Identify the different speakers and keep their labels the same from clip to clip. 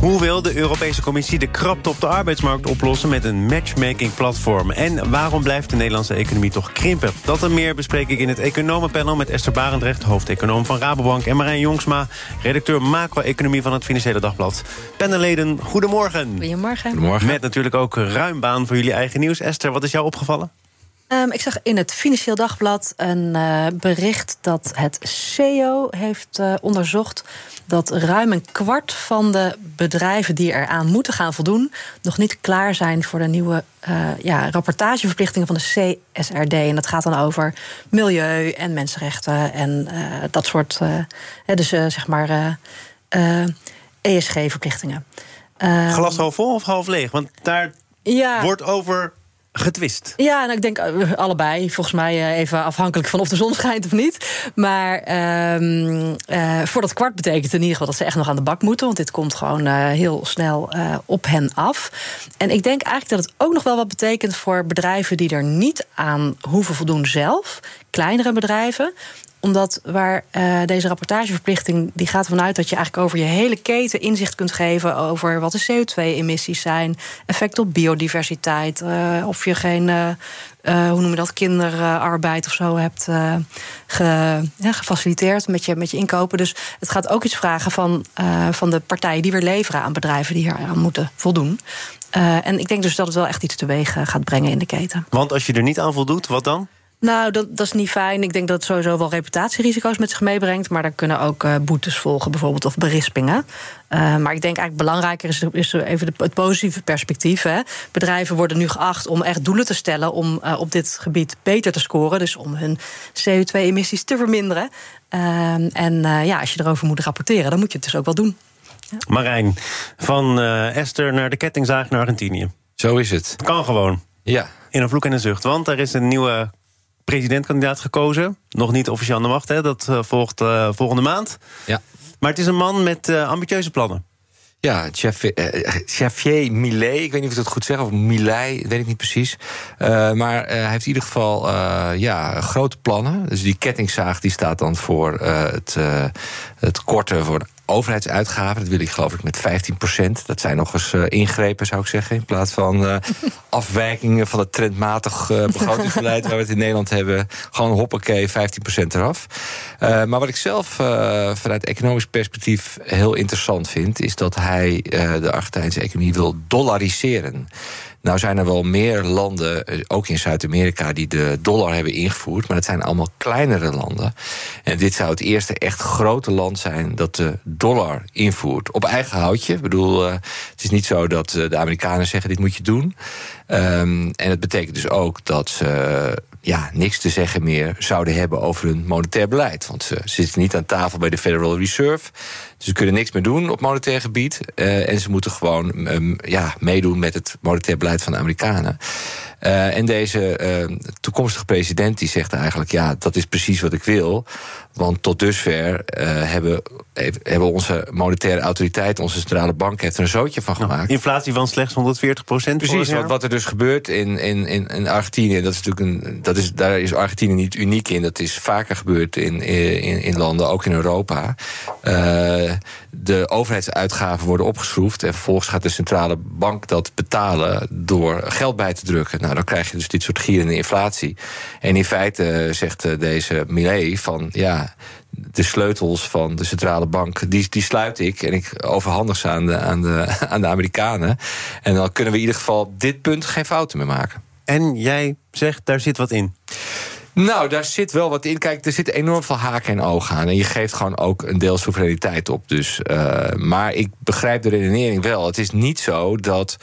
Speaker 1: Hoe wil de Europese Commissie de krapte op de arbeidsmarkt oplossen met een matchmaking-platform? En waarom blijft de Nederlandse economie toch krimpen? Dat en meer bespreek ik in het Economenpanel met Esther Barendrecht, hoofdeconoom van Rabobank, en Marijn Jongsma, redacteur macro-economie van het Financiële Dagblad. Panelleden, goedemorgen.
Speaker 2: Goedemorgen.
Speaker 1: Goedemorgen. Met natuurlijk ook ruim baan voor jullie eigen nieuws. Esther, wat is jou opgevallen?
Speaker 2: Um, ik zag in het Financieel Dagblad een uh, bericht dat het CEO heeft uh, onderzocht dat ruim een kwart van de bedrijven die eraan moeten gaan voldoen, nog niet klaar zijn voor de nieuwe uh, ja, rapportageverplichtingen van de CSRD. En dat gaat dan over milieu en mensenrechten en dat soort, dus zeg maar ESG-verplichtingen.
Speaker 1: Glas half vol of half leeg? Want daar ja. wordt over getwist.
Speaker 2: Ja, en ik denk eh, allebei. Volgens mij eh, even afhankelijk van of de zon schijnt of niet. Maar uh, uh, voor dat kwart betekent in ieder geval dat ze echt nog aan de bak moeten. Want dit komt gewoon heel snel op hen af. En ik denk eigenlijk dat het ook nog wel wat betekent voor bedrijven die er niet aan hoeven voldoen zelf. Kleinere bedrijven omdat waar uh, deze rapportageverplichting die gaat vanuit dat je eigenlijk over je hele keten inzicht kunt geven over wat de CO2-emissies zijn, effect op biodiversiteit, uh, of je geen, uh, hoe noem je dat, kinderarbeid of zo hebt ge, gefaciliteerd met je, met je inkopen. Dus het gaat ook iets vragen van, van de partijen die weer leveren aan bedrijven die hier aan moeten voldoen. en ik denk dus dat het wel echt iets teweeg gaat brengen in de keten.
Speaker 1: Want als je er niet aan voldoet, wat dan?
Speaker 2: Nou, dat, dat is niet fijn. Ik denk dat het sowieso wel reputatierisico's met zich meebrengt. Maar daar kunnen ook uh, boetes volgen, bijvoorbeeld, of berispingen. Uh, maar ik denk eigenlijk belangrijker is, is even de, het positieve perspectief. Hè. Bedrijven worden nu geacht om echt doelen te stellen om uh, op dit gebied beter te scoren. Dus om hun CO2-emissies te verminderen. en ja, als je erover moet rapporteren, dan moet je het dus ook wel doen.
Speaker 1: Ja. Marijn, van Esther naar de kettingzaag naar Argentinië.
Speaker 3: Zo is het.
Speaker 1: Kan gewoon.
Speaker 3: Ja.
Speaker 1: In een vloek en een zucht. Want er is een nieuwe presidentkandidaat gekozen. Nog niet officieel aan de macht, hè? dat uh, volgt uh, volgende maand.
Speaker 3: Ja.
Speaker 1: Maar het is een man met uh, ambitieuze plannen.
Speaker 3: Ja, Xavier Millet, ik weet niet of ik het goed zeg, of Millet, weet ik niet precies. Uh, maar uh, hij heeft in ieder geval uh, ja, grote plannen. Dus die kettingzaag die staat dan voor het, het korten voor overheidsuitgaven. Dat wil ik geloof ik met 15 procent. Dat zijn nog eens uh, ingrepen, zou ik zeggen. In plaats van uh, afwijkingen van het trendmatig uh, begrotingsbeleid... waar we het in Nederland hebben. Gewoon hoppakee, 15 procent eraf. maar wat ik zelf vanuit economisch perspectief heel interessant vind... is dat hij de Argentijnse economie wil dollariseren. Nou zijn er wel meer landen, eh, ook in Zuid-Amerika, die de dollar hebben ingevoerd. Maar het zijn allemaal kleinere landen. En dit zou het eerste echt grote land zijn dat de dollar invoert. Op eigen houtje. Ik bedoel, uh, het is niet zo dat uh, de Amerikanen zeggen: dit moet je doen. Um, en het betekent dus ook dat ze ja, niks te zeggen meer zouden hebben over hun monetair beleid. Want ze zitten niet aan tafel bij de Federal Reserve. Dus ze kunnen niks meer doen op monetair gebied. Uh, en ze moeten gewoon um, ja, meedoen met het monetair beleid van de Amerikanen. Uh, en deze uh, toekomstige president die zegt eigenlijk: ja, dat is precies wat ik wil. Want tot dusver uh, hebben, hebben onze monetaire autoriteit, onze centrale bank, heeft er een zootje van gemaakt. Nou,
Speaker 1: inflatie van slechts 140 procent.
Speaker 3: Precies, wat, wat er dus gebeurt in, in, in Argentinië, dat is natuurlijk een, dat is, daar is Argentinië niet uniek in. Dat is vaker gebeurd in, in, in landen, ook in Europa. Uh, de overheidsuitgaven worden opgeschroefd en vervolgens gaat de centrale bank dat betalen door geld bij te drukken. Nou, dan krijg je dus dit soort gierende inflatie. En in feite zegt deze Millet van ja de sleutels van de centrale bank, die, die sluit ik en ik overhandig ze aan de, aan, de, aan de Amerikanen. En dan kunnen we in ieder geval op dit punt geen fouten meer maken.
Speaker 1: En jij zegt, daar zit wat in.
Speaker 3: Nou, daar zit wel wat in. Kijk, er zit enorm veel haken en ogen aan. En je geeft gewoon ook een deel soevereiniteit op. Dus, uh, maar ik begrijp de redenering wel. Het is niet zo dat.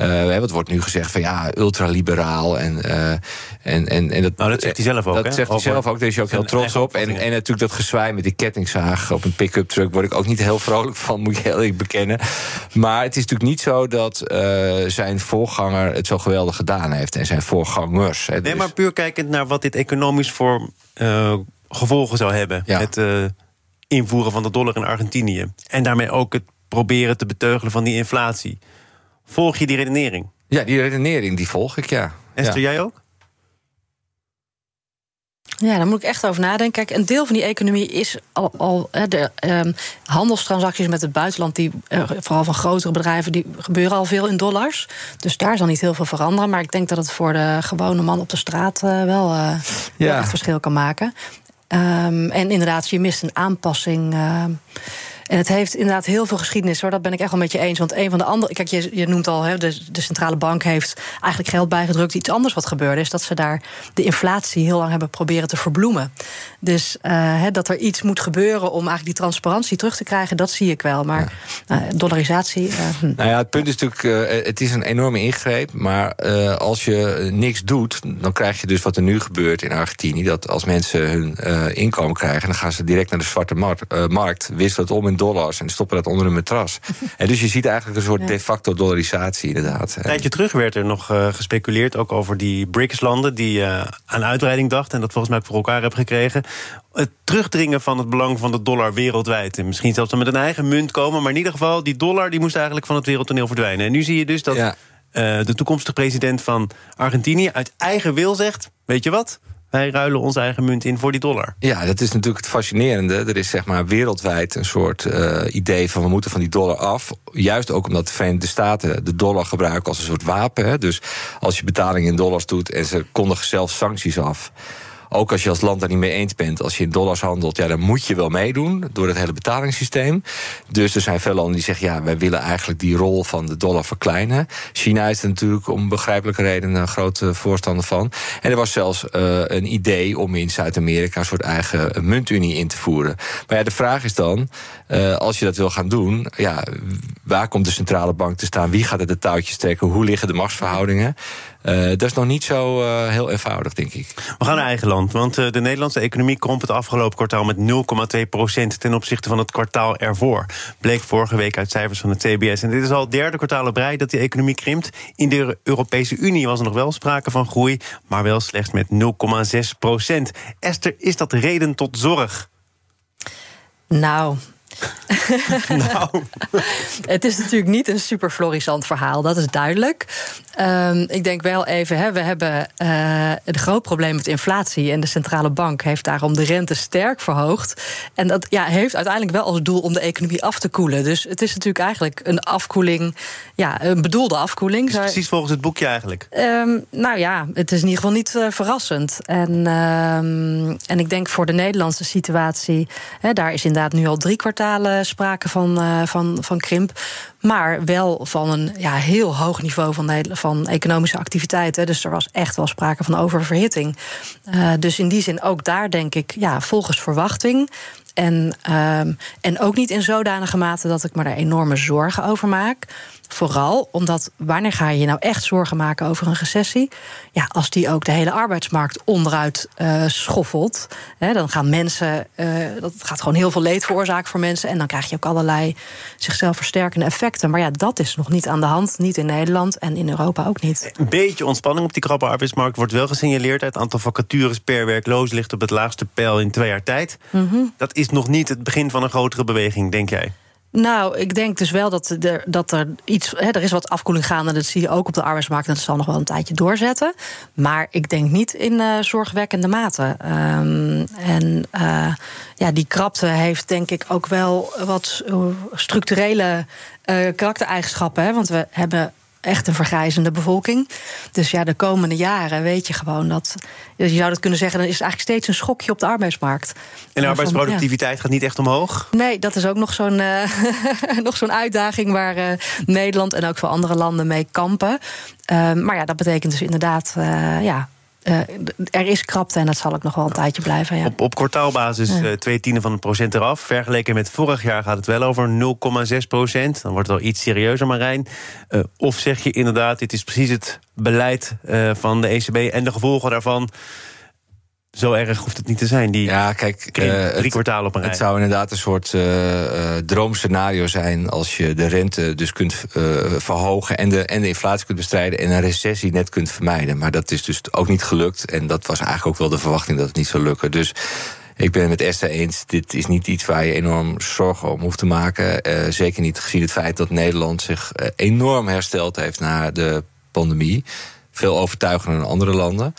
Speaker 3: Uh, wat wordt nu gezegd van ja, ultraliberaal. En, uh, en, en, en dat,
Speaker 1: nou, dat zegt hij zelf ook.
Speaker 3: Dat zegt hij zelf ook. Daar is hij ook heel trots op. En, en natuurlijk dat gezwaai met die kettingzaag op een pick-up truck. word ik ook niet heel vrolijk van, moet ik heel eerlijk bekennen. Maar het is natuurlijk niet zo dat zijn voorganger het zo geweldig gedaan heeft. En zijn voorgangers.
Speaker 1: Hè, dus. Nee, maar puur kijkend naar wat dit economisch voor uh, gevolgen zou hebben.
Speaker 3: Ja.
Speaker 1: Het uh, invoeren van de dollar in Argentinië. En daarmee ook het proberen te beteugelen van die inflatie. Volg je die redenering?
Speaker 3: Ja, die redenering die volg ik, ja.
Speaker 1: Esther,
Speaker 3: ja.
Speaker 1: jij ook?
Speaker 2: Ja, daar moet ik echt over nadenken. Kijk, een deel van die economie is al. al de um, handelstransacties met het buitenland, die, uh, vooral van grotere bedrijven, die gebeuren al veel in dollars. Dus daar zal niet heel veel veranderen. Maar ik denk dat het voor de gewone man op de straat uh, wel, uh, ja. wel echt verschil kan maken. Um, en inderdaad, je mist een aanpassing. En het heeft inderdaad heel veel geschiedenis hoor. Dat ben ik echt wel met je eens. Want een van de andere. Kijk, je, je noemt al, hè, de, de centrale bank heeft eigenlijk geld bijgedrukt. Iets anders wat gebeurde is dat ze daar de inflatie heel lang hebben proberen te verbloemen. Dus uh, hè, dat er iets moet gebeuren om eigenlijk die transparantie terug te krijgen, dat zie ik wel. Maar ja. uh, dollarisatie. Uh, hm.
Speaker 3: Nou ja, het punt is natuurlijk, uh, het is een enorme ingreep. Maar uh, als je niks doet, dan krijg je dus wat er nu gebeurt in Argentinië. Dat als mensen hun uh, inkomen krijgen, dan gaan ze direct naar de zwarte markt, uh, markt wisselen het om in dollars en stoppen dat onder een matras. en dus je ziet eigenlijk een soort ja. de facto dollarisatie, inderdaad.
Speaker 1: Een tijdje terug werd er nog uh, gespeculeerd, ook over die BRICS-landen die uh, aan uitbreiding dachten en dat volgens mij ook voor elkaar hebben gekregen. Het terugdringen van het belang van de dollar wereldwijd. En misschien zelfs met een eigen munt komen. Maar in ieder geval, die dollar die moest eigenlijk van het wereldtoneel verdwijnen. En nu zie je dus dat ja. uh, de toekomstige president van Argentinië uit eigen wil zegt: Weet je wat? Wij ruilen onze eigen munt in voor die dollar.
Speaker 3: Ja, dat is natuurlijk het fascinerende. Er is zeg maar wereldwijd een soort uh, idee van we moeten van die dollar af. Juist ook omdat de Verenigde Staten de dollar gebruiken als een soort wapen. Hè. Dus als je betaling in dollars doet en ze kondigen zelf sancties af. Ook als je als land daar niet mee eens bent, als je in dollars handelt, ja, dan moet je wel meedoen door het hele betalingssysteem. Dus er zijn veel landen die zeggen, ja, wij willen eigenlijk die rol van de dollar verkleinen. China is er natuurlijk om begrijpelijke redenen een grote voorstander van. En er was zelfs uh, een idee om in Zuid-Amerika een soort eigen muntunie in te voeren. Maar ja, de vraag is dan, uh, als je dat wil gaan doen, ja, waar komt de centrale bank te staan? Wie gaat er de touwtjes trekken? Hoe liggen de machtsverhoudingen? Uh, dat is nog niet zo uh, heel eenvoudig, denk ik.
Speaker 1: We gaan naar eigen land, want uh, de Nederlandse economie kromp het afgelopen kwartaal met 0,2 procent ten opzichte van het kwartaal ervoor. Bleek vorige week uit cijfers van het CBS. En dit is al het derde kwartaal op rij dat die economie krimpt. In de Europese Unie was er nog wel sprake van groei, maar wel slechts met 0,6 procent. Esther, is dat reden tot zorg?
Speaker 2: Nou,
Speaker 1: nou.
Speaker 2: het is natuurlijk niet een super florissant verhaal, dat is duidelijk. Um, ik denk wel even, hè, we hebben uh, een groot probleem met inflatie. En de centrale bank heeft daarom de rente sterk verhoogd. En dat ja, heeft uiteindelijk wel als doel om de economie af te koelen. Dus het is natuurlijk eigenlijk een afkoeling, ja, een bedoelde afkoeling.
Speaker 1: Is precies volgens het boekje eigenlijk?
Speaker 2: Um, nou ja, het is in ieder geval niet uh, verrassend. En, um, en ik denk voor de Nederlandse situatie, hè, daar is inderdaad nu al drie sprake van, uh, van, van krimp. Maar wel van een ja, heel hoog niveau van, van economische activiteiten. Dus er was echt wel sprake van oververhitting. Uh, dus in die zin ook daar denk ik, ja, volgens verwachting. En, um, en ook niet in zodanige mate dat ik me daar enorme zorgen over maak. Vooral omdat wanneer ga je je nou echt zorgen maken over een recessie? Ja, als die ook de hele arbeidsmarkt onderuit uh, schoffelt. Hè, dan gaan mensen. Uh, dat gaat gewoon heel veel leed veroorzaken voor mensen. En dan krijg je ook allerlei zichzelf versterkende effecten. Maar ja, dat is nog niet aan de hand. Niet in Nederland en in Europa ook niet.
Speaker 1: Een beetje ontspanning op die krappe arbeidsmarkt wordt wel gesignaleerd. Het aantal vacatures per werkloos ligt op het laagste pijl in twee jaar tijd. Mm -hmm. Dat is nog niet het begin van een grotere beweging, denk jij?
Speaker 2: Nou, ik denk dus wel dat er, dat er iets. Hè, er is wat afkoeling gaande. Dat zie je ook op de arbeidsmarkt. En dat zal nog wel een tijdje doorzetten. Maar ik denk niet in uh, zorgwekkende mate. Um, en uh, ja, die krapte heeft denk ik ook wel wat structurele uh, karaktereigenschappen. Hè, want we hebben echt een vergrijzende bevolking. Dus ja, de komende jaren weet je gewoon dat. Je zou dat kunnen zeggen, dan is het eigenlijk steeds een schokje op de arbeidsmarkt.
Speaker 1: En de arbeidsproductiviteit ja. gaat niet echt omhoog?
Speaker 2: Nee, dat is ook nog zo'n uh, nog zo'n uitdaging waar uh, Nederland en ook veel andere landen mee kampen. Uh, maar ja, dat betekent dus inderdaad, ja. Uh, er is krapte en dat zal ook nog wel een tijdje blijven. Ja.
Speaker 1: Op, op kwartaalbasis ja. uh, twee tienden van een procent eraf. Vergeleken met vorig jaar gaat het wel over 0,6 procent. Dan wordt het wel iets serieuzer, Marijn. Uh, of zeg je inderdaad, dit is precies het beleid van de ECB en de gevolgen daarvan. Zo erg hoeft het niet te zijn. Die
Speaker 3: ja, kijk, eh,
Speaker 1: drie
Speaker 3: het-
Speaker 1: kwartaal op een rij.
Speaker 3: Het zou inderdaad een soort eh, eh, droomscenario zijn als je de rente dus kunt eh, verhogen en de, en de inflatie kunt bestrijden en een recessie net kunt vermijden. Maar dat is dus ook niet gelukt. En dat was eigenlijk ook wel de verwachting dat het niet zou lukken. Dus ik ben het met Esther eens. Dit is niet iets waar je enorm zorgen om hoeft te maken. Eh, zeker niet gezien het feit dat Nederland zich eh, enorm hersteld heeft na de pandemie. Veel overtuigender dan andere landen.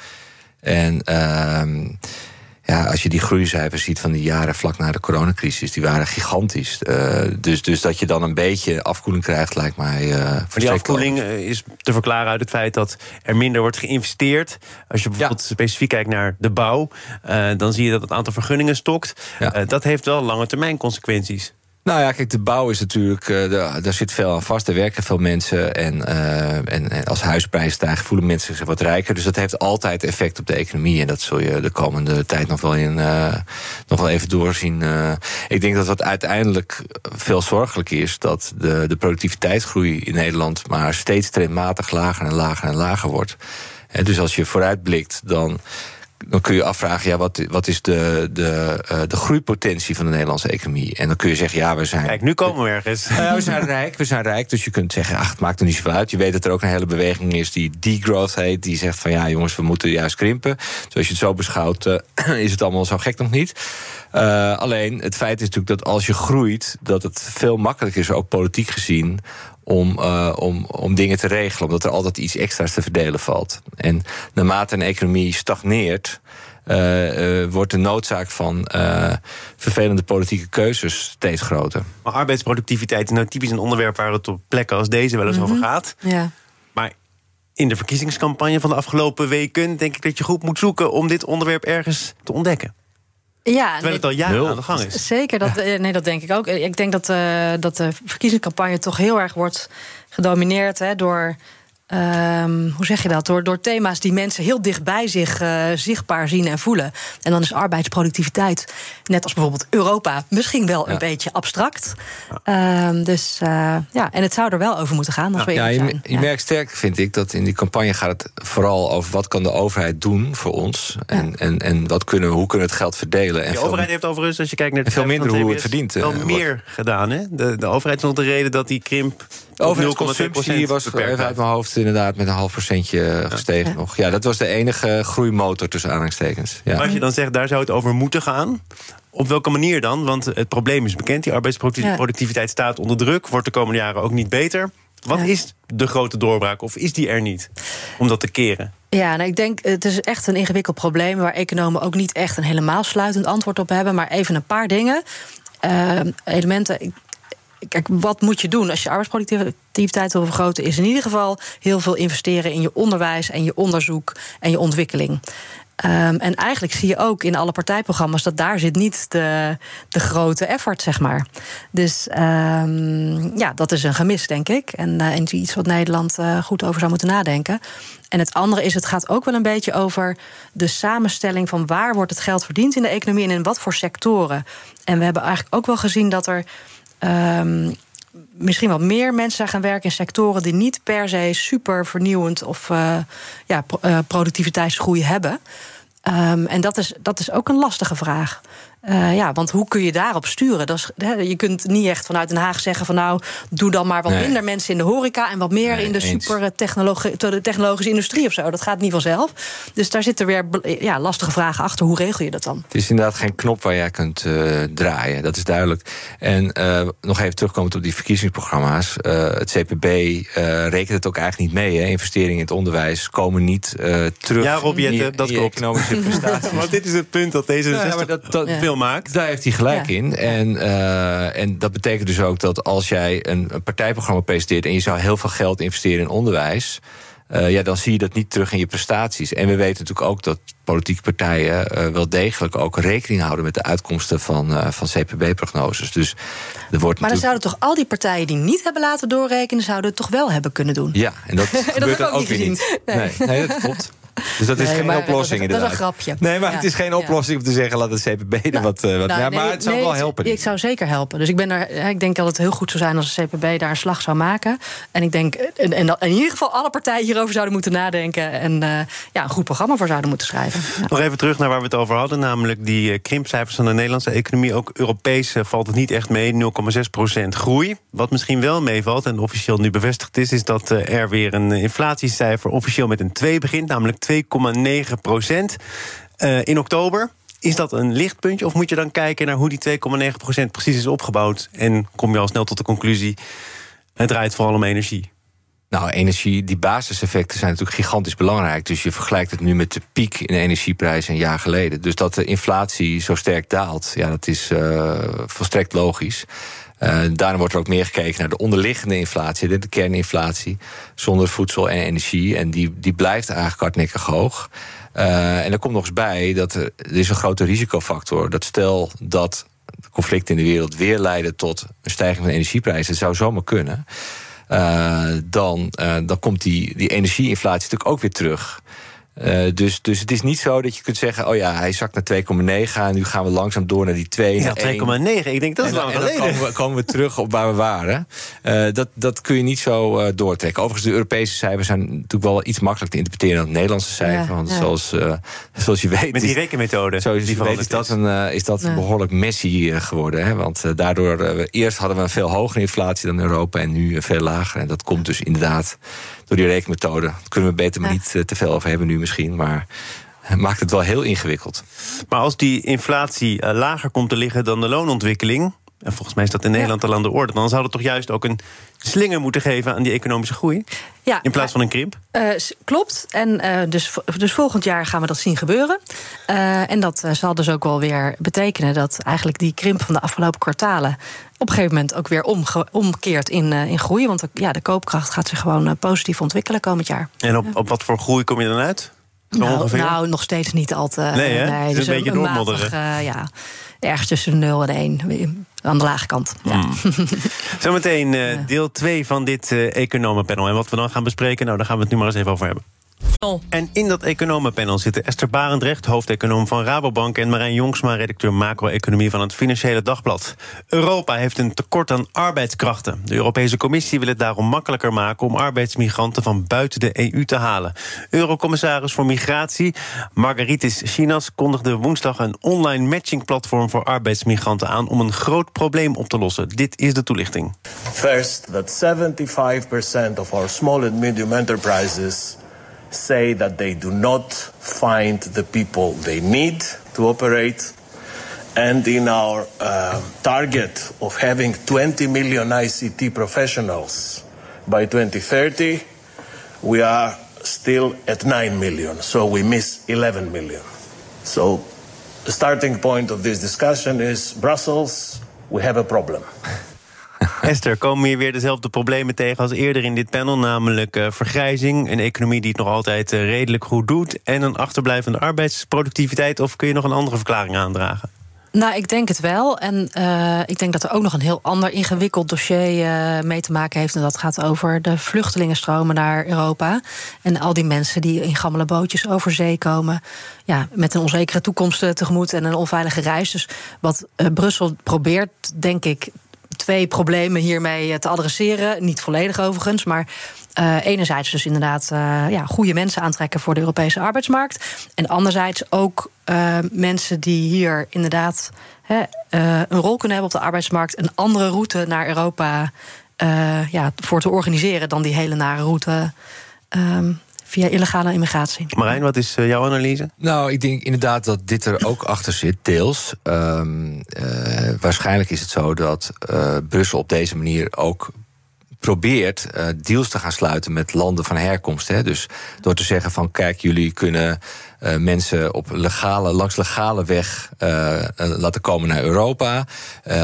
Speaker 3: En ehm, ja, als je die groeicijfers ziet van die jaren vlak na de coronacrisis, die waren gigantisch. Eh, dus, dus dat je dan een beetje afkoeling krijgt, lijkt mij.
Speaker 1: Maar die afkoeling eh, is te verklaren uit het feit dat er minder wordt geïnvesteerd. Als je bijvoorbeeld specifiek kijkt naar de bouw, dan zie je dat het aantal vergunningen stokt.
Speaker 3: Ja.
Speaker 1: Dat heeft wel lange termijn consequenties.
Speaker 3: Nou ja, kijk, de bouw is natuurlijk. eh, daar, zit veel aan vast. Er werken veel mensen. En, eh, en, en als huisprijzen stijgen, voelen mensen zich wat rijker. Dus dat heeft altijd effect op de economie. En dat zul je de komende tijd nog wel, in, eh, nog wel even doorzien. Ik denk dat wat uiteindelijk veel zorgelijk is, dat de, de productiviteitsgroei in Nederland maar steeds trendmatig lager en lager en lager wordt. En dus als je vooruitblikt, dan dan kun je afvragen, ja, wat, wat is de, de, eh, de groeipotentie van de Nederlandse economie? En dan kun je zeggen, ja, we zijn.
Speaker 1: Kijk, nu komen we ergens.
Speaker 3: Ja, we zijn rijk, we zijn rijk. Dus je kunt zeggen, ach, het maakt er niet zoveel uit. Je weet dat er ook een hele beweging is die degrowth heet. Die zegt van, ja, jongens, we moeten juist krimpen. Dus als je het zo beschouwt, eh, is het allemaal zo gek nog niet. Eh, alleen, het feit is natuurlijk dat als je groeit... dat het veel makkelijker is, ook politiek gezien... Om, eh, om, om dingen te regelen, omdat er altijd iets extra's te verdelen valt. En naarmate een economie stagneert... eh, eh, wordt de noodzaak van eh, vervelende politieke keuzes steeds groter.
Speaker 1: Maar arbeidsproductiviteit is nou typisch een onderwerp waar het op plekken als deze wel eens over gaat.
Speaker 2: Ja.
Speaker 1: Maar in de verkiezingscampagne van de afgelopen weken denk ik dat je goed moet zoeken om dit onderwerp ergens te ontdekken.
Speaker 2: Ja,
Speaker 1: Terwijl
Speaker 2: nee,
Speaker 1: het al jaren
Speaker 3: Nul.
Speaker 1: aan de gang is.
Speaker 2: Zeker, dat, eh, nee, dat denk ik ook. Ik denk dat, eh, dat de verkiezingscampagne toch heel erg wordt gedomineerd hè, door. Ehm, hoe zeg je dat? Door, door thema's die mensen heel dichtbij zich eh, zichtbaar zien en voelen. En dan is arbeidsproductiviteit, net als bijvoorbeeld Europa, misschien wel een beetje abstract. Ehm, dus eh, ja, en het zou er wel over moeten gaan, als we
Speaker 3: Ja, je, je merkt sterk, vind ik, dat in die campagne gaat het vooral over wat kan de overheid doen voor ons. En, en, en wat kunnen, we- hoe kunnen we het geld verdelen. En
Speaker 1: De
Speaker 3: veel-
Speaker 1: overheid heeft overigens, als je kijkt naar de
Speaker 3: En veel minder hoe het verdient,
Speaker 1: wel
Speaker 3: eh,
Speaker 1: meer gedaan. Hè? De, de overheid is nog de reden dat die krimp.
Speaker 3: De overheidsconsumptie was
Speaker 1: beperkt
Speaker 3: even uit mijn hoofd inderdaad met een half procentje gestegen
Speaker 2: Ja.
Speaker 3: nog. Ja, dat was de enige groeimotor tussen aanhalingstekens. Ja.
Speaker 1: Maar als je dan zegt, daar zou het over moeten gaan. Op welke manier dan? Want het probleem is bekend. Die arbeidsproductiviteit staat onder druk. Wordt de komende jaren ook niet beter. Wat
Speaker 2: Ja.
Speaker 1: is de grote doorbraak? Of is die er niet? Om dat te keren.
Speaker 2: Ja, nou, ik denk het is echt een ingewikkeld probleem waar economen ook niet echt een helemaal sluitend antwoord op hebben. Maar even een paar dingen. Ehm, elementen. Kijk, wat moet je doen als je arbeidsproductiviteit wil vergroten? Is in ieder geval heel veel investeren in je onderwijs en je onderzoek en je ontwikkeling. Ehm, en eigenlijk zie je ook in alle partijprogramma's dat daar zit niet de, de grote effort, zeg maar. Dus ehm, ja, dat is een gemis, denk ik. En, eh, iets wat Nederland eh, goed over zou moeten nadenken. En het andere is, het gaat ook wel een beetje over de samenstelling van waar wordt het geld verdiend in de economie en in wat voor sectoren. En we hebben eigenlijk ook wel gezien dat er. Ehm, misschien wel meer mensen gaan werken in sectoren die niet per se super vernieuwend of eh, ja, eh, productiviteitsgroei hebben. Ehm, en dat is, dat is ook een lastige vraag. Eh, ja, want hoe kun je daarop sturen? Dat is, hè, je kunt niet echt vanuit Den Haag zeggen van nou, doe dan maar wat
Speaker 3: Nee.
Speaker 2: minder mensen in de horeca en wat meer
Speaker 3: Nee,
Speaker 2: in de super technologische industrie of zo. Dat gaat niet vanzelf. Dus daar zitten weer ja, lastige vragen achter. Hoe regel je dat dan?
Speaker 3: Het is inderdaad geen knop waar jij kunt eh, draaien, dat is duidelijk. En eh, nog even terugkomend op die verkiezingsprogramma's. eh, het CPB eh, rekent het ook eigenlijk niet mee. Hè. Investeringen in het onderwijs komen niet eh, terug
Speaker 1: Ja, Rob dat klopt.
Speaker 3: economische prestaties.
Speaker 1: Want dit is het punt dat deze
Speaker 3: Ja, ja, maar dat- dat-
Speaker 2: Ja.
Speaker 1: veel maakt.
Speaker 3: Daar heeft hij gelijk
Speaker 2: Ja.
Speaker 3: in. En, eh, en dat betekent dus ook dat als jij een, een partijprogramma presenteert... en je zou heel veel geld investeren in onderwijs... eh, ja, dan zie je dat niet terug in je prestaties. En we weten natuurlijk ook dat politieke partijen eh, wel degelijk ook rekening houden met de uitkomsten van, eh, van CPB-prognoses. Dus er wordt
Speaker 2: Maar dan zouden toch al die partijen die niet hebben laten doorrekenen, zouden het toch wel hebben kunnen doen?
Speaker 3: Ja, en dat gebeurt
Speaker 2: heb ik
Speaker 3: dan
Speaker 2: ook
Speaker 3: ook
Speaker 2: niet
Speaker 3: weer
Speaker 2: gezien.
Speaker 3: niet.
Speaker 2: Nee.
Speaker 3: Nee, nee, dat klopt. Dus dat is
Speaker 2: Nee,
Speaker 3: geen
Speaker 2: maar
Speaker 3: oplossing
Speaker 2: dat is- dat is
Speaker 3: inderdaad.
Speaker 2: een grapje.
Speaker 3: Nee, maar
Speaker 2: Ja.
Speaker 3: het is geen
Speaker 2: Ja.
Speaker 3: oplossing om te zeggen... laat het CPB er wat... eh, wat
Speaker 2: Nou,
Speaker 3: ja,
Speaker 2: nee,
Speaker 3: maar het zou
Speaker 2: nee,
Speaker 3: wel helpen.
Speaker 2: Het zou zeker helpen. Dus ik, ben er, ik denk dat het heel goed zou zijn als de CPB daar een slag zou maken. En ik denk en, en dat in ieder geval alle partijen hierover zouden moeten nadenken. En eh, ja, een goed programma voor zouden moeten schrijven. Ja.
Speaker 1: Nog even terug naar waar we het over hadden, namelijk die eh, krimpcijfers van de Nederlandse economie. Ook Europees eh, valt het niet echt mee, 0,6% groei. Wat misschien wel meevalt en officieel nu bevestigd is, is dat eh, er weer een inflatiecijfer officieel met een 2 begint, namelijk 2,9 procent in oktober. Is dat een lichtpuntje of moet je dan kijken naar hoe die 2,9% precies is opgebouwd? En kom je al snel tot de conclusie: het draait vooral om energie.
Speaker 3: Nou, energie, die basiseffecten zijn natuurlijk gigantisch belangrijk. Dus je vergelijkt het nu met de piek in de energieprijs een jaar geleden. Dus dat de inflatie zo sterk daalt, ja, dat is uh, volstrekt logisch. Uh, daarom wordt er ook meer gekeken naar de onderliggende inflatie, de kerninflatie, zonder voedsel en energie. En die, die blijft eigenlijk hardnekkig hoog. Uh, en er komt nog eens bij dat er, is een grote risicofactor. Dat stel dat conflicten in de wereld weer leiden tot een stijging van energieprijzen, dat zou zomaar kunnen. Uh, dan, dan komt die, die energieinflatie natuurlijk ook weer terug. Uh, dus, dus het is niet zo dat je kunt zeggen: oh ja, hij zakt naar 2,9 en nu gaan we langzaam door naar die 2.
Speaker 1: Ja, 2,9. Ik denk dat is lang geleden.
Speaker 3: Dan komen we, komen we terug op waar we waren. Uh, dat, dat kun je niet zo uh, doortrekken. Overigens, de Europese cijfers zijn natuurlijk wel iets makkelijker te interpreteren dan het Nederlandse cijfer. Ja, want ja. Zoals, zoals je weet.
Speaker 1: Met die rekenmethode.
Speaker 3: Zoals je weet is dat, een, is dat ja. behoorlijk messy geworden. Hè? Want daardoor, eerst hadden we een veel hogere inflatie dan Europa en nu veel lager. En dat komt dus inderdaad door die rekenmethode. Daar kunnen we beter maar niet te veel over hebben nu misschien. Maar maakt het wel heel ingewikkeld.
Speaker 1: Maar als die inflatie uh, lager komt te liggen dan de loonontwikkeling. En volgens mij is dat in Nederland ja. al aan de orde. Dan zou het toch juist ook een slinger moeten geven aan die economische groei?
Speaker 2: Ja,
Speaker 1: in plaats van een krimp?
Speaker 2: Uh, klopt. En uh, dus, dus volgend jaar gaan we dat zien gebeuren. Uh, en dat zal dus ook wel weer betekenen dat eigenlijk die krimp van de afgelopen kwartalen op een gegeven moment ook weer omge- omkeert in, in groei. Want ja, de koopkracht gaat zich gewoon positief ontwikkelen komend jaar.
Speaker 1: En op, op wat voor groei kom je dan uit?
Speaker 2: Nou, nou, nog steeds niet al te.
Speaker 1: Nee, hè?
Speaker 2: nee,
Speaker 1: dus, een beetje doormodderen.
Speaker 2: Ja, ergens tussen de 0 en 1. Aan de lage kant. Ja.
Speaker 1: Mm. Zometeen uh, deel 2 van dit uh, economenpanel. En wat we dan gaan bespreken, nou, daar gaan we het nu maar eens even over hebben. En in dat economenpanel zitten Esther Barendrecht, hoofdeconoom van Rabobank... en Marijn Jongsma, redacteur macro-economie van het Financiële Dagblad. Europa heeft een tekort aan arbeidskrachten. De Europese Commissie wil het daarom makkelijker maken... om arbeidsmigranten van buiten de EU te halen. Eurocommissaris voor Migratie, Margaritis Chinas... kondigde woensdag een online matchingplatform voor arbeidsmigranten aan... om een groot probleem op te lossen. Dit is de toelichting.
Speaker 4: First, that 75% of our small and medium enterprises say that they do not find the people they need to operate. And in our uh, target of having 20 million ICT professionals by 2030, we are still at 9 million. So we miss 11 million. So the starting point of this discussion is Brussels, we have a problem.
Speaker 1: Esther, komen hier weer dezelfde problemen tegen als eerder in dit panel, namelijk uh, vergrijzing, een economie die het nog altijd uh, redelijk goed doet en een achterblijvende arbeidsproductiviteit? Of kun je nog een andere verklaring aandragen?
Speaker 2: Nou, ik denk het wel. En uh, ik denk dat er ook nog een heel ander ingewikkeld dossier mee te maken heeft. En dat gaat over de vluchtelingenstromen naar Europa. En al die mensen die in gammele bootjes over zee komen. Ja, met een onzekere toekomst tegemoet en een onveilige reis. Dus wat Brussel probeert, denk ik, twee problemen hiermee te adresseren. Niet volledig overigens, maar uh, enerzijds dus inderdaad uh, ja, goede mensen aantrekken voor de Europese arbeidsmarkt. En anderzijds ook mensen die hier inderdaad hè, een rol kunnen hebben op de arbeidsmarkt. Een andere route naar Europa ja, voor te organiseren dan die hele nare route. Um, via illegale immigratie.
Speaker 1: Marijn, wat is uh, jouw analyse?
Speaker 3: Nou, ik denk inderdaad dat dit er ook achter zit, deels. Um, uh, waarschijnlijk is het zo dat uh, Brussel op deze manier ook probeert uh, deals te gaan sluiten met landen van herkomst. Hè. Dus door te zeggen van kijk, jullie kunnen uh, mensen op legale, langs legale weg uh, laten komen naar Europa.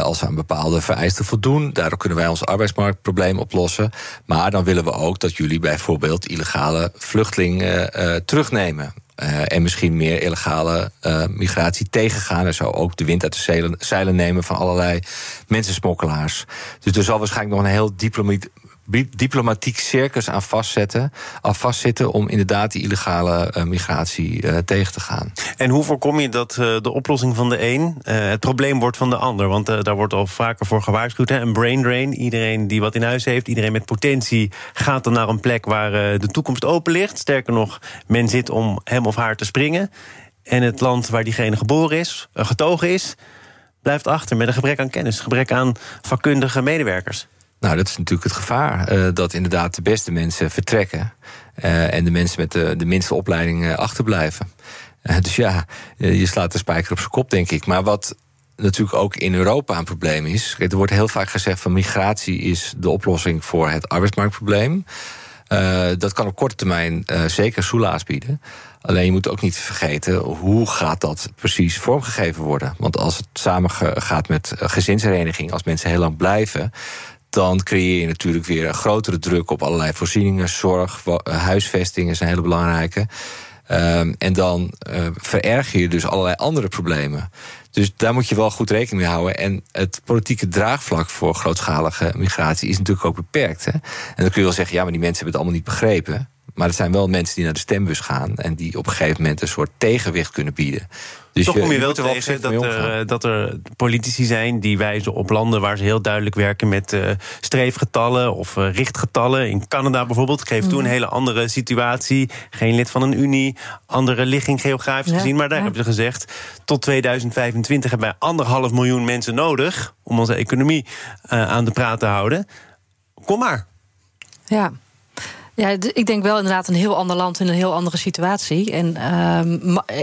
Speaker 3: als ze aan bepaalde vereisten voldoen. Daardoor kunnen wij ons arbeidsmarktprobleem oplossen. Maar dan willen we ook dat jullie bijvoorbeeld illegale vluchtelingen terugnemen. En misschien meer illegale migratie tegengaan. En zo ook de wind uit de zeilen, zeilen nemen van allerlei mensensmokkelaars. Dus er zal waarschijnlijk nog een heel diplomatiek circus aan vastzetten, aan vastzitten om inderdaad die illegale uh, migratie uh, tegen te gaan.
Speaker 1: En hoe voorkom je dat uh, de oplossing van de een het probleem wordt van de ander? Want daar wordt al vaker voor gewaarschuwd. Hè? Een brain drain. Iedereen die wat in huis heeft, iedereen met potentie gaat dan naar een plek waar de toekomst open ligt. Sterker nog, men zit om hem of haar te springen. En het land waar diegene geboren is, getogen is, blijft achter met een gebrek aan kennis, gebrek aan vakkundige medewerkers.
Speaker 3: Nou, dat is natuurlijk het gevaar. Uh, dat inderdaad de beste mensen vertrekken. Uh, en de mensen met de, minste opleiding uh, achterblijven. dus ja, je slaat de spijker op zijn kop, denk ik. Maar wat natuurlijk ook in Europa een probleem is. Er wordt heel vaak gezegd van migratie is de oplossing voor het arbeidsmarktprobleem. dat kan op korte termijn zeker soelaas bieden. Alleen je moet ook niet vergeten hoe gaat dat precies vormgegeven worden. Want als het samen gaat met gezinshereniging, als mensen heel lang blijven dan creëer je natuurlijk weer een grotere druk op allerlei voorzieningen, zorg, huisvesting is een hele belangrijke. Um, en dan uh, vererger je dus allerlei andere problemen. Dus daar moet je wel goed rekening mee houden. En het politieke draagvlak voor grootschalige migratie is natuurlijk ook beperkt. Hè? En dan kun je wel zeggen, ja, maar die mensen hebben het allemaal niet begrepen. Maar het zijn wel mensen die naar de stembus gaan en die op een gegeven moment een soort tegenwicht kunnen bieden.
Speaker 1: Dus Toch kom je, wel tegen dat er, dat er politici zijn die wijzen op landen waar ze heel duidelijk werken met uh, streefgetallen of uh, richtgetallen. In Canada bijvoorbeeld geeft mm. toen een hele andere situatie. Geen lid van een Unie, andere ligging geografisch gezien. Maar daar hebben ze gezegd: tot 2025 hebben wij anderhalf miljoen mensen nodig om onze economie uh, aan de praat te houden. Kom maar.
Speaker 2: Ja, ja, ik denk wel inderdaad een heel ander land in een heel andere situatie. En uh,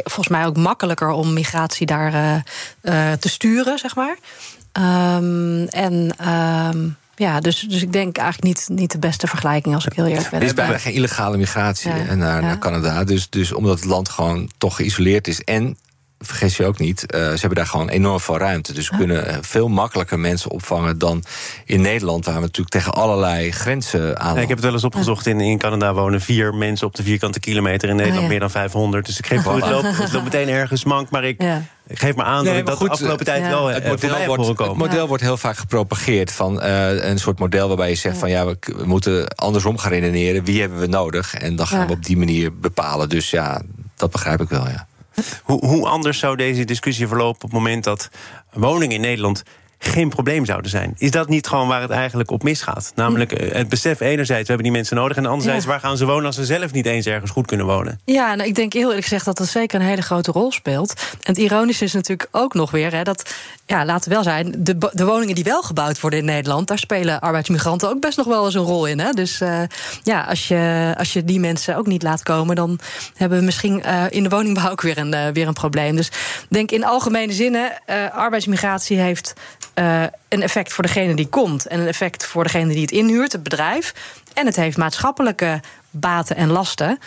Speaker 2: volgens mij ook makkelijker om migratie daar uh, uh, te sturen, zeg maar. Um, en. Uh, ja, dus, dus ik denk eigenlijk niet, niet de beste vergelijking als ik heel eerlijk ben.
Speaker 3: Er is bijna geen illegale migratie ja, naar, ja. naar Canada. Dus, dus omdat het land gewoon toch geïsoleerd is. En vergis je ook niet, uh, ze hebben daar gewoon enorm veel ruimte. Dus we kunnen eh, veel makkelijker mensen opvangen dan in Nederland, waar we natuurlijk tegen allerlei grenzen aan.
Speaker 1: Ja, ik heb het wel eens opgezocht. In, in Canada wonen vier mensen op de vierkante kilometer. In Nederland oh, ja. meer dan 500. Dus ik geef het loopt, het loopt meteen ergens mank. Maar ik, ja. ik geef maar aan nee, dat ik dat goed, de afgelopen tijd wel het model,
Speaker 3: wordt, het model wordt heel vaak gepropageerd van uh, een soort model waarbij je zegt van ja, we, we, moeten andersom gaan redeneren. Wie hebben we nodig? En dan gaan we op die manier bepalen. Dus ja, dat begrijp ik wel, ja.
Speaker 1: Hoe, hoe anders zou deze discussie verlopen op het moment dat woningen in Nederland geen probleem zouden zijn. Is dat niet gewoon waar het eigenlijk op misgaat? Namelijk eh, het besef enerzijds, we hebben die mensen nodig... en anderzijds, waar gaan ze wonen als ze zelf niet eens ergens goed kunnen wonen?
Speaker 2: Ja, nou, ik denk heel eerlijk gezegd dat dat zeker een hele grote rol speelt. En het ironische is natuurlijk ook nog weer... Hè, dat, ja, laten we wel zijn, de, de woningen die wel gebouwd worden in Nederland... daar spelen arbeidsmigranten ook best nog wel eens een rol in. Hè? Dus uh, ja, als je, als je die mensen ook niet laat komen... dan hebben we misschien uh, in de woningbouw ook weer een, uh, weer een probleem. Dus ik denk in algemene zinnen, arbeidsmigratie heeft uh, een effect voor degene die komt en een effect voor degene die het inhuurt, het bedrijf. En het heeft maatschappelijke baten en lasten.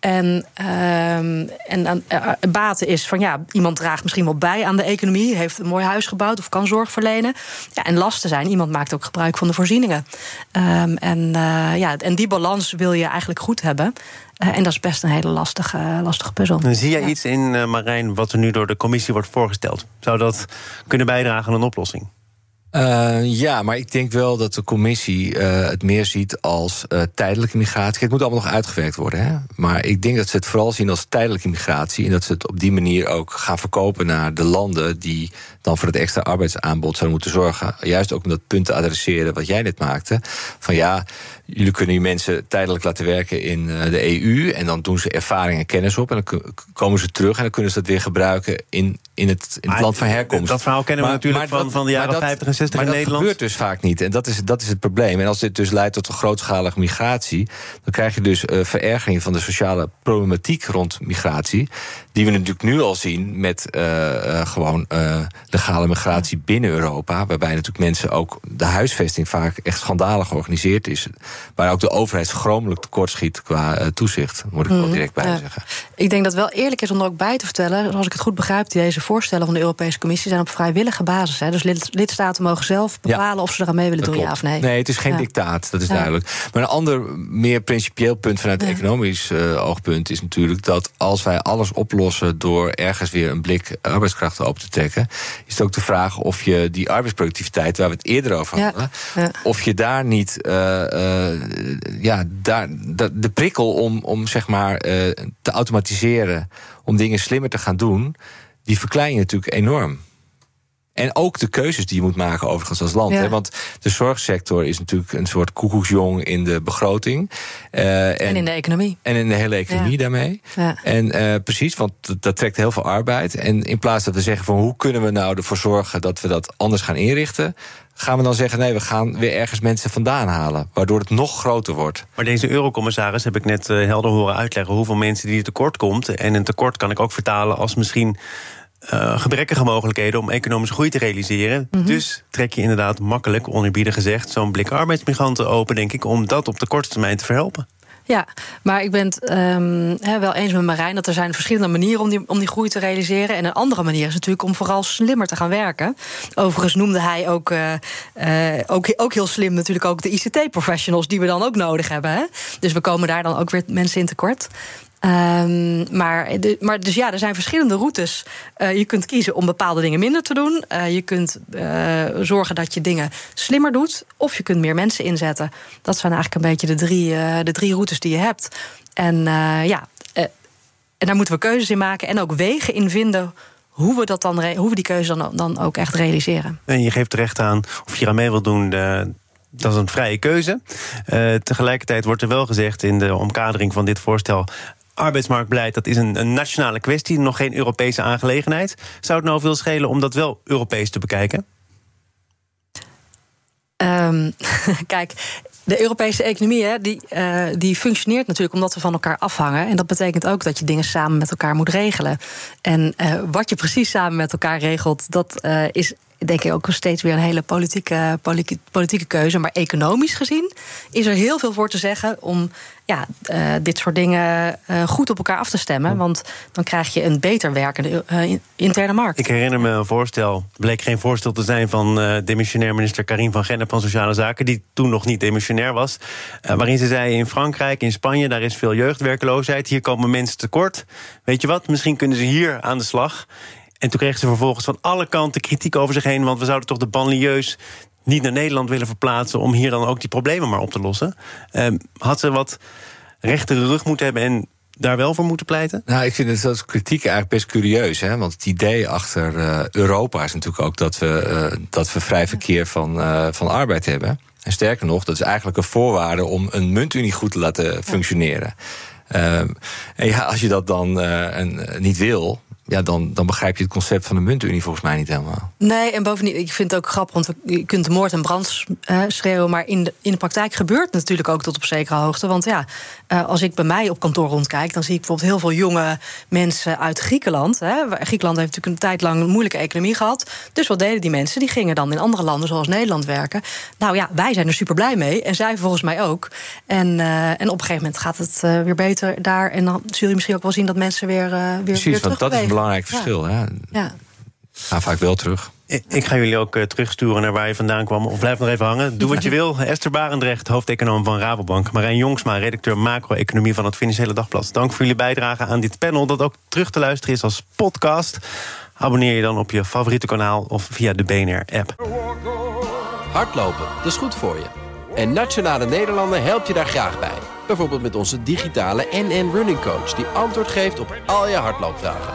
Speaker 2: En, uh, en uh, baten is van ja, iemand draagt misschien wel bij aan de economie, heeft een mooi huis gebouwd of kan zorg verlenen. Ja, en lasten zijn, iemand maakt ook gebruik van de voorzieningen. Um, en, uh, ja, en die balans wil je eigenlijk goed hebben. En dat is best een hele lastige, lastige puzzel.
Speaker 1: zie jij ja. iets in, Marijn, wat er nu door de commissie wordt voorgesteld? Zou dat kunnen bijdragen aan een oplossing?
Speaker 3: Uh, ja, maar ik denk wel dat de commissie uh, het meer ziet als uh, tijdelijke migratie. Het moet allemaal nog uitgewerkt worden. Hè? Maar ik denk dat ze het vooral zien als tijdelijke migratie. En dat ze het op die manier ook gaan verkopen naar de landen die dan voor het extra arbeidsaanbod zouden moeten zorgen. Juist ook om dat punt te adresseren wat jij net maakte. Van ja, jullie kunnen die mensen tijdelijk laten werken in de EU. En dan doen ze ervaring en kennis op. En dan komen ze terug en dan kunnen ze dat weer gebruiken in, in het, in het land van herkomst.
Speaker 1: Dat verhaal kennen we maar, natuurlijk maar van, van de jaren 50 en 60
Speaker 3: maar
Speaker 1: in Nederland.
Speaker 3: Maar dat gebeurt dus vaak niet. En dat is, dat is het probleem. En als dit dus leidt tot een grootschalige migratie... dan krijg je dus uh, verergering van de sociale problematiek rond migratie... die we natuurlijk nu al zien met uh, uh, gewoon legale migratie binnen Europa... waarbij natuurlijk mensen ook de huisvesting vaak echt schandalig georganiseerd is. Waar ook de overheid schromelijk tekortschiet qua toezicht, moet ik mm, wel direct bij ja. zeggen.
Speaker 2: Ik denk dat wel eerlijk is om er ook bij te vertellen... zoals ik het goed begrijp, deze voorstellen van de Europese Commissie... zijn op vrijwillige basis. Hè. Dus lid, lidstaten mogen zelf bepalen ja, of ze eraan mee willen doen, klopt. ja of nee.
Speaker 3: Nee, het is geen ja. dictaat, dat is duidelijk. Maar een ander, meer principieel punt vanuit economisch uh, oogpunt... is natuurlijk dat als wij alles oplossen... door ergens weer een blik arbeidskrachten open te trekken... is het ook de vraag of je die arbeidsproductiviteit... waar we het eerder over hadden... of je daar niet uh, uh, ja, daar, de prikkel om, om zeg maar te automatiseren, om dingen slimmer te gaan doen, die verklein je natuurlijk enorm. En ook de keuzes die je moet maken overigens als land. Hè? Want de zorgsector is natuurlijk een soort koekoeksjong in de begroting.
Speaker 2: Uh, en, en, in de economie.
Speaker 3: En in de hele economie daarmee. Ja. En uh, precies, want dat, trekt heel veel arbeid. En in plaats dat we zeggen van hoe kunnen we nou ervoor zorgen dat we dat anders gaan inrichten gaan we dan zeggen: nee, we gaan weer ergens mensen vandaan halen. Waardoor het nog groter wordt.
Speaker 1: Maar deze eurocommissaris heb ik net uh, helder horen uitleggen hoeveel mensen die tekort komt. En een tekort kan ik ook vertalen als misschien uh, gebrekkige mogelijkheden om economische groei te realiseren. Mhm. Dus trek je inderdaad makkelijk, oneerbiedig gezegd, zo'n blik arbeidsmigranten open, denk ik, om dat op de korte termijn te verhelpen.
Speaker 2: Ja, maar ik ben het um, wel eens met Marijn dat er zijn verschillende manieren om die, om die groei te realiseren. En een andere manier is natuurlijk om vooral slimmer te gaan werken. Overigens noemde hij ook, uh, uh, ook, ook heel slim natuurlijk ook de ICT-professionals die we dan ook nodig hebben. Hè? Dus we komen daar dan ook weer mensen in tekort. Um, maar, maar dus ja, er zijn verschillende routes. Uh, je kunt kiezen om bepaalde dingen minder te doen. Uh, je kunt uh, zorgen dat je dingen slimmer doet. Of je kunt meer mensen inzetten. Dat zijn eigenlijk een beetje de drie, de drie routes die je hebt. En ja, en daar moeten we keuzes in maken. En ook wegen in vinden hoe we, dat dan, hoe we die keuze dan, dan ook echt realiseren.
Speaker 1: En je geeft terecht aan, of je eraan mee wilt doen... Dat is een vrije keuze. Tegelijkertijd wordt er wel gezegd in de omkadering van dit voorstel arbeidsmarktbeleid dat is een, een, nationale kwestie, nog geen Europese aangelegenheid. Zou het nou veel schelen om dat wel Europees te bekijken?
Speaker 2: Um, kijk, de Europese economie hè, die, uh, die functioneert natuurlijk omdat we van elkaar afhangen. En dat betekent ook dat je dingen samen met elkaar moet regelen. En uh, wat je precies samen met elkaar regelt, dat uh, is denk ik ook steeds weer een hele politieke, politieke keuze. Maar economisch gezien is er heel veel voor te zeggen om ja, uh, dit soort dingen uh, goed op elkaar af te stemmen. Want dan krijg je een beter werkende uh, interne markt.
Speaker 1: Ik herinner me een voorstel, bleek geen voorstel te zijn van demissionair minister Karim van Gennep van Sociale Zaken, die toen nog niet demissionair was. waarin ze zei: in Frankrijk, in Spanje, daar is veel jeugdwerkeloosheid. Hier komen mensen tekort. Weet je wat? Misschien kunnen ze hier aan de slag. En toen kregen ze vervolgens van alle kanten kritiek over zich heen. Want we zouden toch de banlieues niet naar Nederland willen verplaatsen. om hier dan ook die problemen maar op te lossen. Uh, had ze wat rechtere rug moeten hebben en daar wel voor moeten pleiten?
Speaker 3: Nou, ik vind het dat kritiek eigenlijk best curieus. Hè? Want het idee achter uh, Europa is natuurlijk ook dat we, uh, dat we vrij verkeer van, uh, van arbeid hebben. En sterker nog, dat is eigenlijk een voorwaarde om een muntunie goed te laten functioneren. Ehm, en ja, als je dat dan een, niet wil, ja, dan, dan begrijp je het concept van de muntunie volgens mij niet helemaal.
Speaker 2: Nee, en bovendien, ik vind het ook grappig, want je kunt moord en brand uh, schreeuwen, maar in de, in de praktijk gebeurt het natuurlijk ook tot op zekere hoogte. Want ja, uh, als ik bij mij op kantoor rondkijk, dan zie ik bijvoorbeeld heel veel jonge mensen uit Griekenland. Hè. Griekenland heeft natuurlijk een tijd lang een moeilijke economie gehad. Dus wat deden die mensen? Die gingen dan in andere landen zoals Nederland werken. Nou ja, wij zijn er super blij mee en zij volgens mij ook. En, uh, en op een gegeven moment gaat het weer beter daar. En dan zul je misschien ook wel zien dat mensen weer, weer,
Speaker 3: Precies,
Speaker 2: weer
Speaker 3: want dat is belangrijk verschil. Ja.
Speaker 2: Ja.
Speaker 3: Gaan vaak wel terug.
Speaker 1: Ik ga jullie ook uh, terugsturen naar waar je vandaan kwam. Of blijf nog even hangen. Doe wat je wil. Esther Barendrecht, hoofdeconoom van Rabobank. Marijn Jongsma, redacteur macro-economie van het Financiële Dagblad. Dank voor jullie bijdrage aan dit panel. Dat ook terug te luisteren is als podcast. Abonneer je dan op je favoriete kanaal of via de BNR-app.
Speaker 5: Hardlopen, dat is goed voor je. En Nationale Nederlanden helpt je daar graag bij. Bijvoorbeeld met onze digitale NN Running Coach... die antwoord geeft op al je hardloopvragen.